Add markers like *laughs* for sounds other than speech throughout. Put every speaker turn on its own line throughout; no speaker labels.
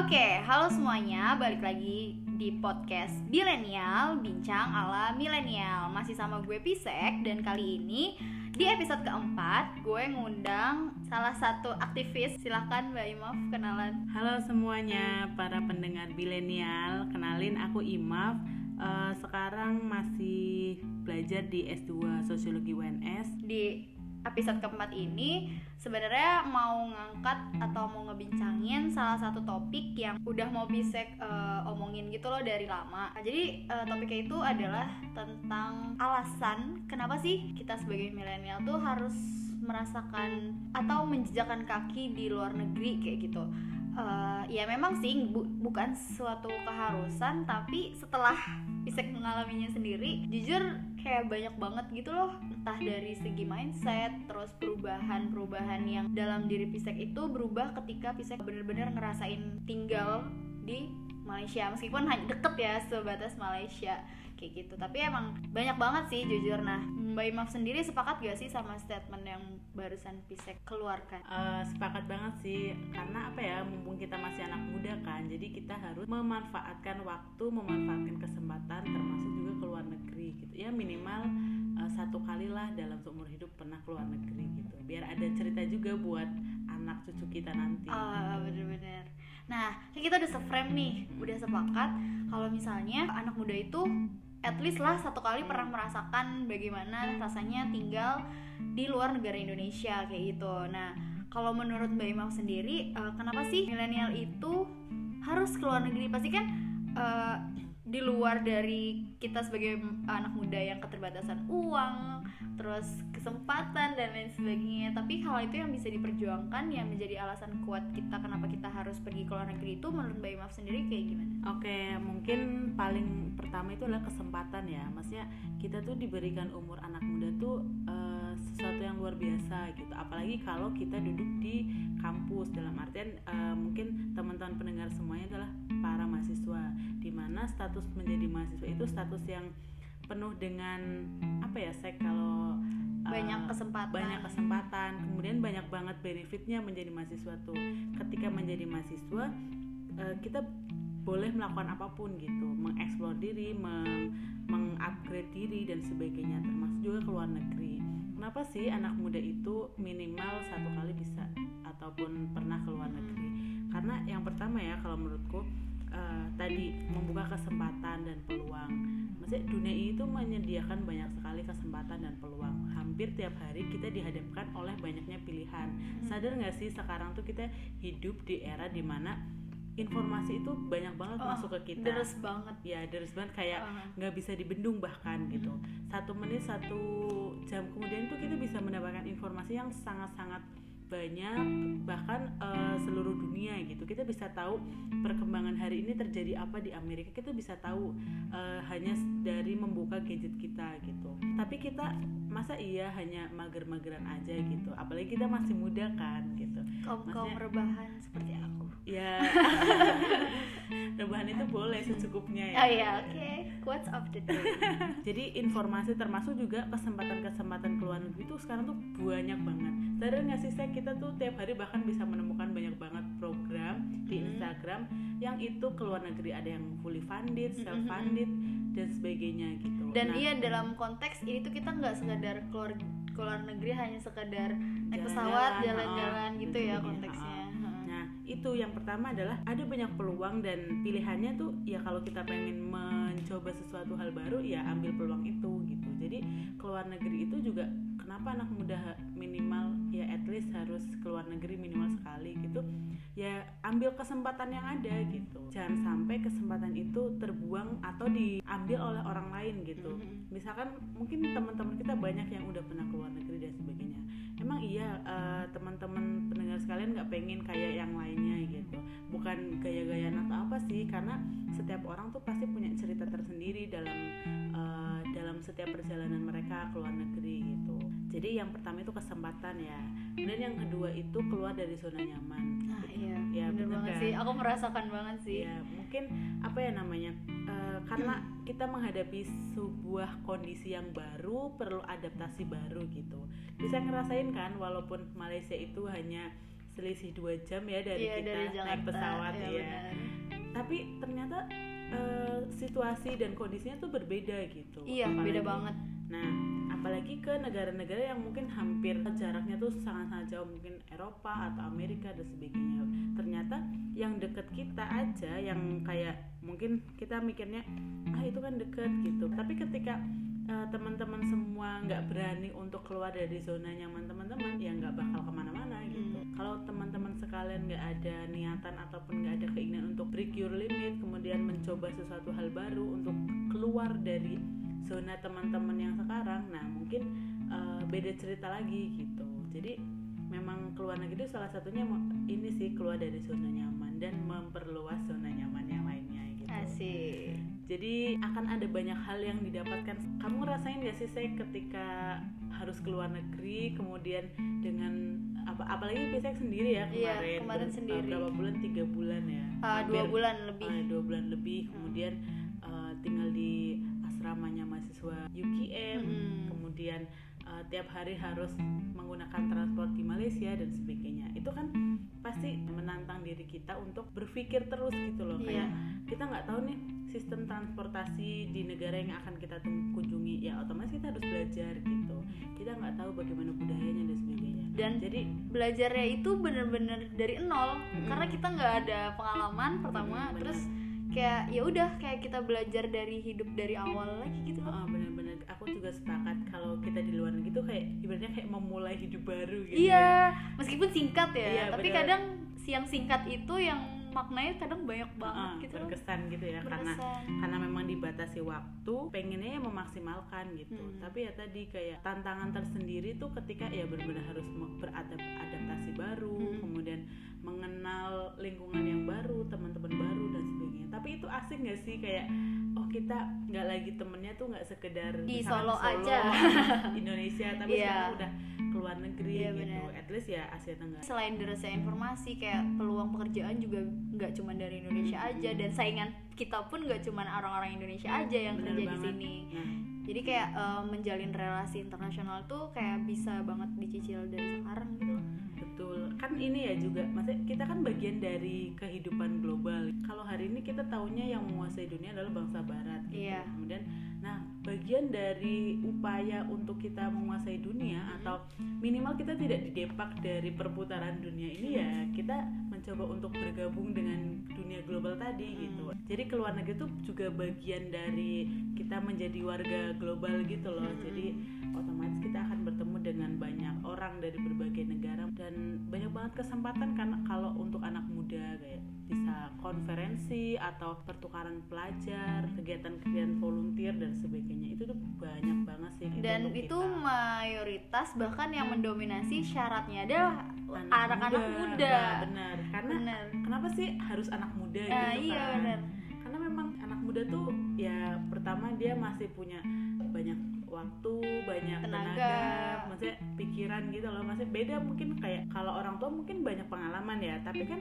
Oke, halo semuanya, balik lagi di podcast Bilenial, bincang ala milenial Masih sama gue Pisek, dan kali ini di episode keempat Gue ngundang salah satu aktivis, silahkan Mbak Imaf kenalan.
Halo semuanya, para pendengar Bilenial, kenalin aku Imaf. Uh, Sekarang masih belajar di S2 Sosiologi UNS
Di episode keempat ini sebenarnya mau ngangkat atau mau ngebincangin salah satu topik yang udah mau bisek uh, omongin gitu loh dari lama. Nah, jadi uh, topiknya itu adalah tentang alasan kenapa sih kita sebagai milenial tuh harus merasakan atau menjejakkan kaki di luar negeri kayak gitu. Uh, ya memang sih bu bukan suatu keharusan tapi setelah *laughs* Isek mengalaminya sendiri jujur kayak banyak banget gitu loh. Entah dari segi mindset terus perubahan-perubahan yang dalam diri Pisek itu berubah ketika Pisek bener-bener ngerasain tinggal di Malaysia. Meskipun hanya deket ya sebatas Malaysia. Kayak gitu. Tapi emang banyak banget sih jujur. Nah Mbak Imaf sendiri sepakat gak sih sama statement yang barusan Pisek keluarkan?
Uh, sepakat banget sih. Karena apa ya mumpung kita masih anak muda kan jadi kita harus memanfaatkan waktu memanfaatkan kesempatan termasuk juga keluar negeri gitu. Ya minimal uh, satu kali lah dalam seumur hidup pernah keluar negeri gitu. Biar ada cerita juga buat anak cucu kita nanti.
Ah uh, bener-bener nah kita udah seframe nih udah sepakat kalau misalnya anak muda itu at least lah satu kali pernah merasakan bagaimana rasanya tinggal di luar negara Indonesia kayak gitu. Nah, kalau menurut Mbak Imam sendiri, uh, kenapa sih milenial itu harus keluar negeri? Pasti kan uh, di luar dari kita sebagai anak muda yang keterbatasan uang, terus kesempatan dan lain sebagainya. Tapi hal itu yang bisa diperjuangkan yang menjadi alasan kuat kita kenapa kita harus pergi ke luar negeri itu menurut Mbak Imaf sendiri kayak gimana?
Oke, mungkin paling pertama itu adalah kesempatan ya. Maksudnya kita tuh diberikan umur anak muda tuh uh, sesuatu yang luar biasa gitu. Apalagi kalau kita duduk di kampus dalam artian uh, mungkin teman-teman pendengar semuanya adalah para mahasiswa di mana status menjadi mahasiswa itu status yang penuh dengan apa ya saya kalau
banyak kesempatan.
banyak kesempatan. Kemudian banyak banget benefitnya menjadi mahasiswa tuh. Ketika menjadi mahasiswa uh, kita boleh melakukan apa pun gitu. Mengeksplor diri meng mengupgrade diri dan sebagainya termasuk juga ke luar negeri. Kenapa sih anak muda itu minimal satu kali bisa ataupun pernah ke luar negeri? Karena yang pertama ya kalau menurutku uh, tadi membuka kesempatan dan peluang. Maksudnya dunia itu menyediakan banyak sekali kesempatan dan peluang. Hampir tiap hari kita dihadapkan oleh banyaknya pilihan. Sadar nggak sih sekarang tuh kita hidup di era di mana informasi itu banyak banget oh, masuk ke kita.
Deres banget.
Ya deres banget kayak nggak uh. bisa dibendung bahkan hmm. gitu. Satu menit satu jam kemudian tuh kita bisa mendapatkan informasi yang sangat-sangat banyak bahkan uh, seluruh dunia gitu. Kita bisa tahu perkembangan hari ini terjadi apa di Amerika. Kita bisa tahu uh, hanya dari membuka gadget kita gitu. Tapi kita masa iya hanya mager-mageran aja gitu? Apalagi kita masih muda kan gitu.
Kaum kaum rebahan seperti
ya *laughs* rebahan itu boleh secukupnya ya.
Oh ya oke. Okay. quotes of the day. *laughs*
Jadi informasi termasuk juga kesempatan-kesempatan keluar negeri itu sekarang tuh banyak banget. Sadar nggak sih saya kita tuh tiap hari bahkan bisa menemukan banyak banget program di hmm. Instagram yang itu keluar negeri. Ada yang fully funded, hmm, self funded hmm, dan sebagainya gitu.
Dan nah, iya dalam konteks ini tuh kita nggak sekedar keluar keluar negeri hanya sekedar naik pesawat jalan-jalan gitu ya konteksnya
itu yang pertama adalah ada banyak peluang dan pilihannya tuh ya kalau kita pengen mencoba sesuatu hal baru ya ambil peluang itu gitu. Jadi keluar negeri itu juga kenapa anak muda minimal ya at least harus keluar negeri minimal sekali gitu. Ya ambil kesempatan yang ada gitu. Jangan sampai kesempatan itu terbuang atau diambil oleh orang lain gitu. Mm-hmm. misalkan mungkin teman-teman kita banyak yang udah pernah keluar negeri dan sebagainya emang iya uh, teman-teman pendengar sekalian nggak pengen kayak yang lainnya gitu. Bukan gaya-gayaan atau apa sih karena setiap orang tuh pasti punya cerita tersendiri dalam uh, dalam setiap perjalanan mereka ke luar negeri gitu jadi yang pertama itu kesempatan ya. Kemudian yang kedua itu keluar dari zona nyaman.
Ah iya ya bener, bener banget kan? sih. Aku merasakan banget sih.
Ya mungkin apa ya namanya uh, karena *clears throat* kita menghadapi sebuah kondisi yang baru perlu adaptasi baru gitu. Bisa ngerasain kan walaupun Malaysia itu hanya selisih dua jam ya dari
Iya,
kita
dari
naik
Jakarta.
pesawat
Iya,
ya tapi ternyata eh, situasi dan kondisinya tuh berbeda gitu
Iya,
Apalagi-
beda banget.
Nah, apalagi ke negara-negara yang mungkin hampir jaraknya tuh sangat-sangat jauh, mungkin Eropa atau Amerika dan sebagainya. Ternyata yang deket kita aja, yang kayak mungkin kita mikirnya ah itu kan deket gitu. Tapi ketika eh, teman-teman semua nggak berani untuk keluar dari zona nyaman teman-teman, ya nggak bakal ke mana-mana gitu.
Hmm.
Kalau teman-teman sekalian nggak ada niatan ataupun nggak ada keinginan untuk break your limit, kemudian mencoba sesuatu hal baru untuk keluar dari zona teman-teman yang sekarang. Nah mungkin uh, beda cerita lagi gitu. Jadi memang keluar negeri itu salah satunya ini sih keluar dari zona nyaman dan memperluas zona nyaman yang lainnya gitu.
Asik.
jadi akan ada banyak hal yang didapatkan. Kamu ngerasain gak sih saya ketika harus keluar negeri kemudian dengan apa apalagi biasanya sendiri ya
Iya,
kemarin.
kemarin
Ber-
sendiri.
berapa bulan? Tiga bulan ya?
Ah, dua bulan lebih.
Ah, dua bulan lebih. Kemudian uh, tinggal di asramanya mahasiswa UKM
Mm-mm.
kemudian uh, tiap hari harus menggunakan transport di Malaysia dan sebagainya. Itu kan pasti menantang diri kita untuk berpikir terus gitu loh.
Iya.
kayak kita nggak tahu nih sistem transportasi di negara yang akan kita kunjungi ya otomatis kita harus belajar gitu. Kita nggak tahu bagaimana budayanya dan sebagainya.
Dan
jadi
belajarnya itu bener-bener dari nol.
Mm-mm.
karena kita nggak ada pengalaman pertama
Mm,
terus kayak ya udah kayak kita belajar dari hidup dari awal lagi gitu loh
Oh, bener-bener aku juga sepakat kalau kita di luar negeri tuh kayak ibaratnya kayak memulai hidup baru gitu
iya meskipun singkat ya
Iya,
tapi
bener.
kadang si yang singkat itu yang maknanya kadang banyak banget
Ah,
gitu
berkesan gitu ya karena
Berkesan.
karena memang dibatasi waktu pengennya ya memaksimalkan gitu
Hmm.
tapi ya tadi kayak tantangan tersendiri tuh ketika ya benar-benar harus beradaptasi baru
Hmm.
kemudian mengenal lingkungan yang baru teman-teman baru dan tapi itu asik nggak sih kayak oh kita nggak lagi temennya tuh nggak sekedar
Di
misalkan
Solo aja. *laughs*
Indonesia tapi
Iya.
sekarang udah keluar negeri
Iya,
gitu
benar.
at least ya Asia Tenggara
selain derasnya informasi kayak peluang pekerjaan juga nggak cuma dari Indonesia aja dan saingan kita pun nggak cuma orang-orang Indonesia aja yang
Bener
kerja di
banget.
sini
nah
jadi kayak eh, menjalin relasi internasional tuh kayak bisa banget dicicil dari sekarang gitu
Betul, kan ini ya juga, maksudnya kita kan bagian dari kehidupan global. Kalau hari ini kita taunya yang menguasai dunia adalah bangsa Barat, gitu.
Iya.
Kemudian, nah bagian dari upaya untuk kita menguasai dunia atau minimal kita tidak didepak dari perputaran dunia ini ya kita mencoba untuk bergabung dengan dunia global tadi gitu. Jadi keluar negeri itu juga bagian dari kita menjadi warga global gitu loh. Jadi otomatis orang dari berbagai negara dan banyak banget kesempatan karena kalau untuk anak muda kayak bisa konferensi atau pertukaran pelajar, kegiatan-kegiatan volunteer dan sebagainya. Itu tuh banyak banget sih
dan itu
kita.
mayoritas bahkan yang mendominasi syaratnya adalah anak-anak muda,
Nah, benar. Karena
bener
kenapa sih harus anak muda
Ah,
gitu
iya
kan?
bener
karena memang anak muda tuh ya pertama dia masih punya banyak waktu banyak
Tenaga.
tenaga, maksudnya pikiran gitu loh maksudnya beda mungkin kayak kalau orang tua mungkin banyak pengalaman ya tapi kan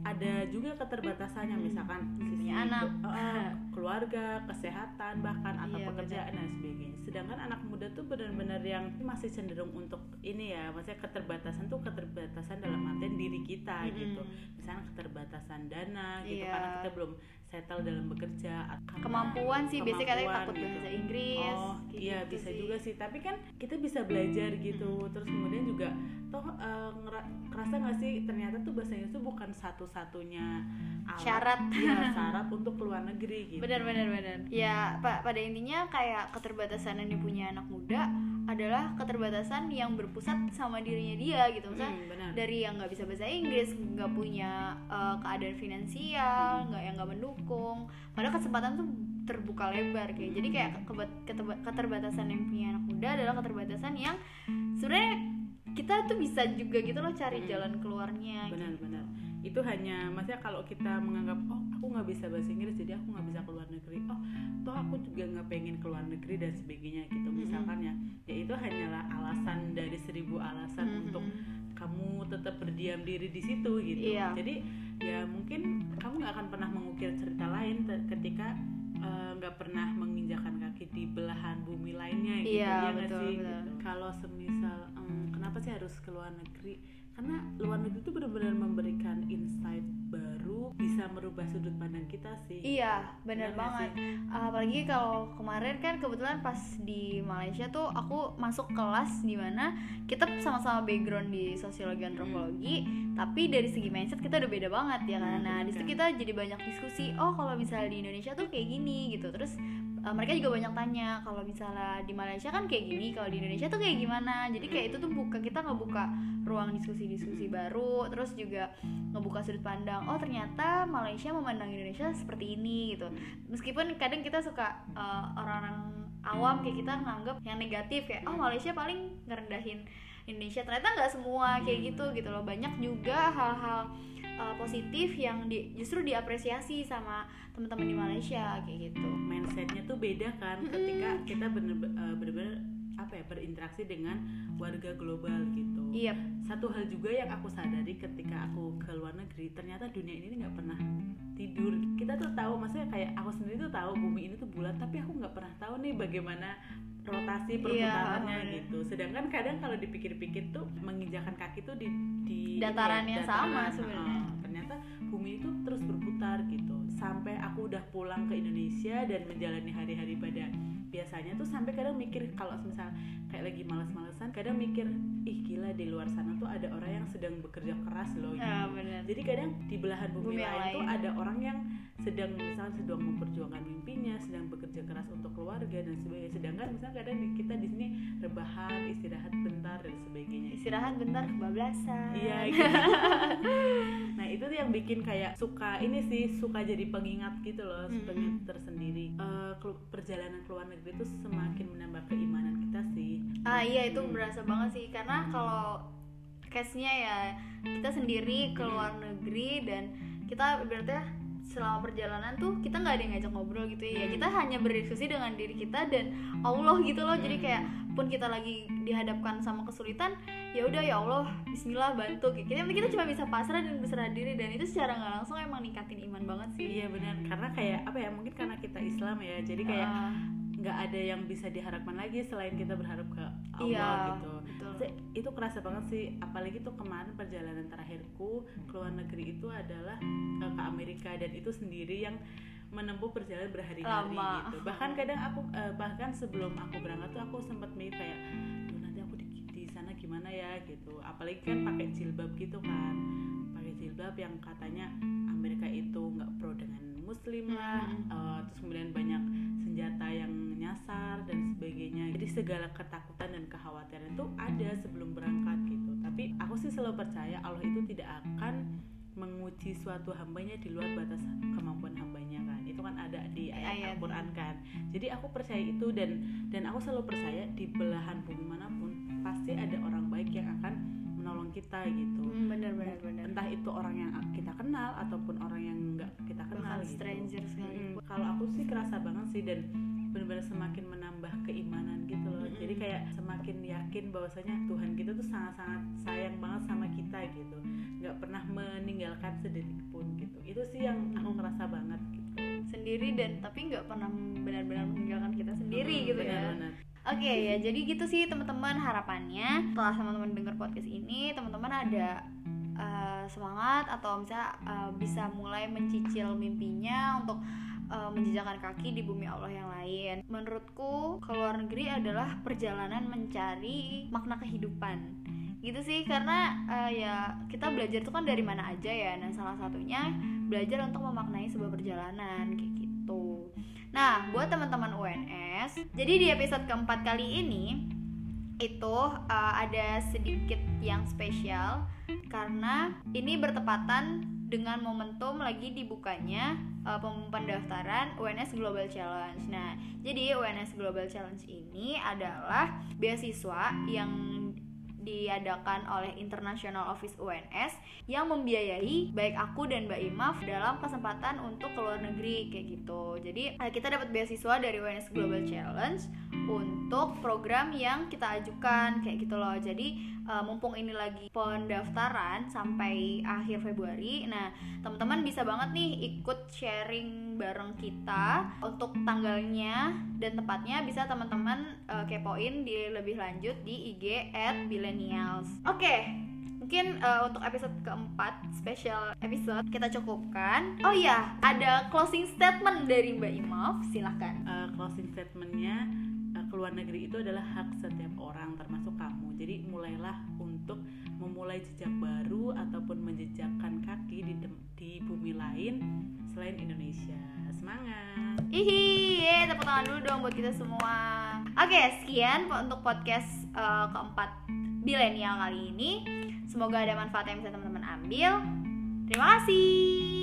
ada juga keterbatasannya
Hmm.
misalkan sisi
anak.
eh, *laughs* keluarga kesehatan bahkan atau
Iya,
pekerjaan dan sebagainya sedangkan anak muda tuh benar-benar yang masih cenderung untuk ini ya maksudnya keterbatasan tuh keterbatasan dalam artian diri kita
Mm-mm.
gitu misalnya keterbatasan dana gitu
Iya.
karena kita belum settle dalam bekerja
kemampuan sih biasanya katanya takut
gitu.
bahasa Inggris
Oh
kayak
iya
gitu
bisa
sih.
juga sih tapi kan kita bisa belajar gitu terus kemudian juga toh eh, ngera- kerasa nggak sih ternyata tuh bahasa Inggris tuh bukan satu-satunya alat
Syarat.
ya, *laughs* syarat untuk keluar negeri gitu.
Benar benar benar. Ya pa- pada intinya kayak keterbatasan yang dipunya anak muda adalah keterbatasan yang berpusat sama dirinya dia gitu. Misalnya
Hmm, benar.
dari yang nggak bisa bahasa Inggris nggak punya uh, keadaan finansial nggak yang nggak mendukung. Padahal kesempatan tuh terbuka lebar kayak. Jadi kayak keteba- keterbatasan yang punya anak muda adalah keterbatasan yang sebenarnya kita tuh bisa juga gitu loh cari
Hmm.
jalan keluarnya
benar-benar itu hanya maksudnya kalau kita menganggap oh aku nggak bisa bahasa Inggris jadi aku nggak bisa keluar negeri oh toh aku juga nggak pengen keluar negeri dan sebagainya gitu misalkan ya ya itu hanyalah alasan dari seribu alasan
Mhm.
untuk kamu tetap berdiam diri di situ gitu
Iya.
jadi ya mungkin kamu nggak akan pernah mengukir cerita lain ketika eh, nggak pernah menginjakan kaki di belahan bumi lainnya gitu
Iya,
ya
betul,
sih
betul.
Gitu. kalau semisal em, kenapa sih harus keluar negeri karena luar negeri itu benar-benar memberikan insight baru bisa merubah sudut pandang kita sih
Iya,
nggak
banget. Apalagi kalau kemarin kan kebetulan pas di Malaysia tuh aku masuk kelas di mana kita sama-sama background di sosiologi antropologi, tapi dari segi mindset kita udah beda banget ya kan.
Hmm,
Nah, di situ kita jadi banyak diskusi, oh kalau misalnya di Indonesia tuh kayak gini gitu. Terus uh, mereka juga banyak tanya kalau misalnya di Malaysia kan kayak gini, kalau di Indonesia tuh kayak gimana. Jadi kayak itu tuh buka kita ngebuka ruang diskusi-diskusi baru, terus juga ngebuka sudut pandang. Oh ternyata Malaysia memandang Indonesia seperti ini gitu. Meskipun kadang kita suka uh, orang-orang awam kayak kita nganggap yang negatif kayak oh Malaysia paling ngerendahin Indonesia. Ternyata nggak semua kayak gitu gitu loh. Banyak juga hal-hal uh, positif yang di, justru diapresiasi sama teman-teman di Malaysia kayak gitu.
mindsetnya tuh beda kan ketika kita bener eh, bener-bener apa ya berinteraksi dengan warga global gitu
Iya,
satu hal juga yang aku sadari ketika aku ke luar negeri ternyata dunia ini nggak pernah tidur kita tuh tahu maksudnya kayak aku sendiri tuh tahu bumi ini tuh bulat tapi aku nggak pernah tahu nih bagaimana rotasi perputarannya
Iya.
gitu sedangkan kadang kalau dipikir-pikir tuh menginjakan kaki tuh di di
Datarannya
ya,
sama
dataran,
sebenarnya.
Pulang ke Indonesia dan menjalani hari-hari pada biasanya tuh sampai kadang mikir kalau misal kayak lagi males-malesan kadang mikir ih gila di luar sana tuh ada orang yang sedang bekerja keras loh gitu.
Ah, benar.
jadi kadang di belahan bumi,
Bumi yang
lain, tuh
lain.
ada orang yang sedang misalnya sedang memperjuangkan mimpinya sedang bekerja keras untuk keluarga dan sebagainya sedangkan misalnya kadang kita di sini rebahan istirahat bentar dan sebagainya
Istirahat bentar kebablasan.
Iya *laughs* gitu. Nah itu tuh yang bikin kayak suka ini sih suka jadi pengingat gitu loh
Mm-mm.
pengingat tersendiri kelu- perjalanan ke luar negeri itu semakin menambah keimanan kita sih
Ah iya itu
Hmm.
berasa banget sih karena kalau case-nya ya kita sendiri ke luar negeri dan kita berarti selama perjalanan tuh kita nggak ada yang ngajak ngobrol gitu ya.
Hmm.
kita hanya berdiskusi dengan diri kita dan Allah gitu loh. Jadi
Hmm.
kayak pun kita lagi dihadapkan sama kesulitan ya udah ya Allah Bismillah bantu kayak gitu penting kita cuma bisa pasrah dan berserah diri dan itu secara nggak langsung emang ningkatin iman banget sih.
Iya benar. Karena kayak apa ya mungkin karena kita Islam ya. Jadi kayak
Ah,
nggak ada yang bisa diharapkan lagi selain kita berharap ke Allah
iya.
gitu Maksudnya, itu kerasa banget sih. Apalagi tuh kemarin perjalanan terakhirku ke luar negeri itu adalah eh, ke Amerika. Dan itu sendiri yang menempuh perjalanan berhari-hari gitu. Bahkan kadang aku eh, bahkan sebelum aku berangkat tuh aku sempat mikir kayak "Duh, nanti aku di, di sana gimana ya? gitu. Apalagi kan pakai jilbab gitu kan. Pakai jilbab yang katanya Amerika itu nggak pro dengan Muslim lah
Hmm.
eh, terus kemudian banyak senjata yang nyasar dan sebagainya. Jadi segala ketakutan dan kekhawatiran itu ada sebelum berangkat gitu. Tapi aku sih selalu percaya Allah itu tidak akan menguji suatu hambanya di luar batas kemampuan hambanya kan. Itu kan ada di ayat. Al-Quran kan. Jadi aku percaya itu dan dan aku selalu percaya di belahan bumi mana pun pasti ada orang baik yang akan menolong kita gitu.
Hmm, bener bener bener
entah itu orang yang kita kenal ataupun orang yang nggak kita kenal gitu
stranger sekali
Mm-mm. Kalau aku sih kerasa banget sih dan benar-benar semakin menambah keimanan gitu loh. Jadi kayak semakin yakin bahwasanya Tuhan kita tuh sangat-sangat sayang banget sama kita gitu. nggak pernah meninggalkan sedetik pun gitu. Itu sih yang aku kerasa banget gitu.
sendiri dan tapi nggak pernah benar-benar meninggalkan kita sendiri
Mm,
gitu ya
benar-benar.
Oke ya, jadi gitu sih teman-teman harapannya setelah teman-teman dengar podcast ini, teman-teman ada uh, semangat atau misalnya uh, bisa mulai mencicil mimpinya untuk uh, menjejakkan kaki di bumi Allah yang lain. Menurutku, ke luar negeri adalah perjalanan mencari makna kehidupan. Gitu sih, karena uh, ya kita belajar itu kan dari mana aja ya. Nah, salah satunya belajar untuk memaknai sebuah perjalanan kayak gitu. Nah, buat teman-teman UNS, jadi di episode keempat kali ini itu uh, ada sedikit yang spesial karena ini bertepatan dengan momentum lagi dibukanya uh, pendaftaran UNS Global Challenge. Nah, jadi UNS Global Challenge ini adalah beasiswa yang diadakan oleh International Office UNS yang membiayai baik aku dan Mbak Imaf dalam kesempatan untuk ke luar negeri kayak gitu. Jadi eh, kita dapat beasiswa dari UNS Global Challenge untuk program yang kita ajukan kayak gitu loh. Jadi eh, mumpung ini lagi pendaftaran sampai akhir Februari. Nah, teman-teman bisa banget nih ikut sharing bareng kita untuk tanggalnya dan tempatnya bisa teman-teman eh, kepoin di lebih lanjut di IG at Millennials. Oke, mungkin uh, untuk episode keempat special episode kita cukupkan. Oh iya ada closing statement dari Mbak Imaf silahkan
uh, closing statementnya uh, keluar negeri itu adalah hak setiap orang termasuk kamu. Jadi mulailah untuk memulai jejak baru ataupun menjejakkan kaki di di bumi lain selain Indonesia. Semangat!
Ihi, ye, tepuk tangan dulu dong buat kita semua. Oke, sekian untuk podcast uh, keempat milenial kali ini. Semoga ada manfaat yang bisa teman-teman ambil. Terima kasih.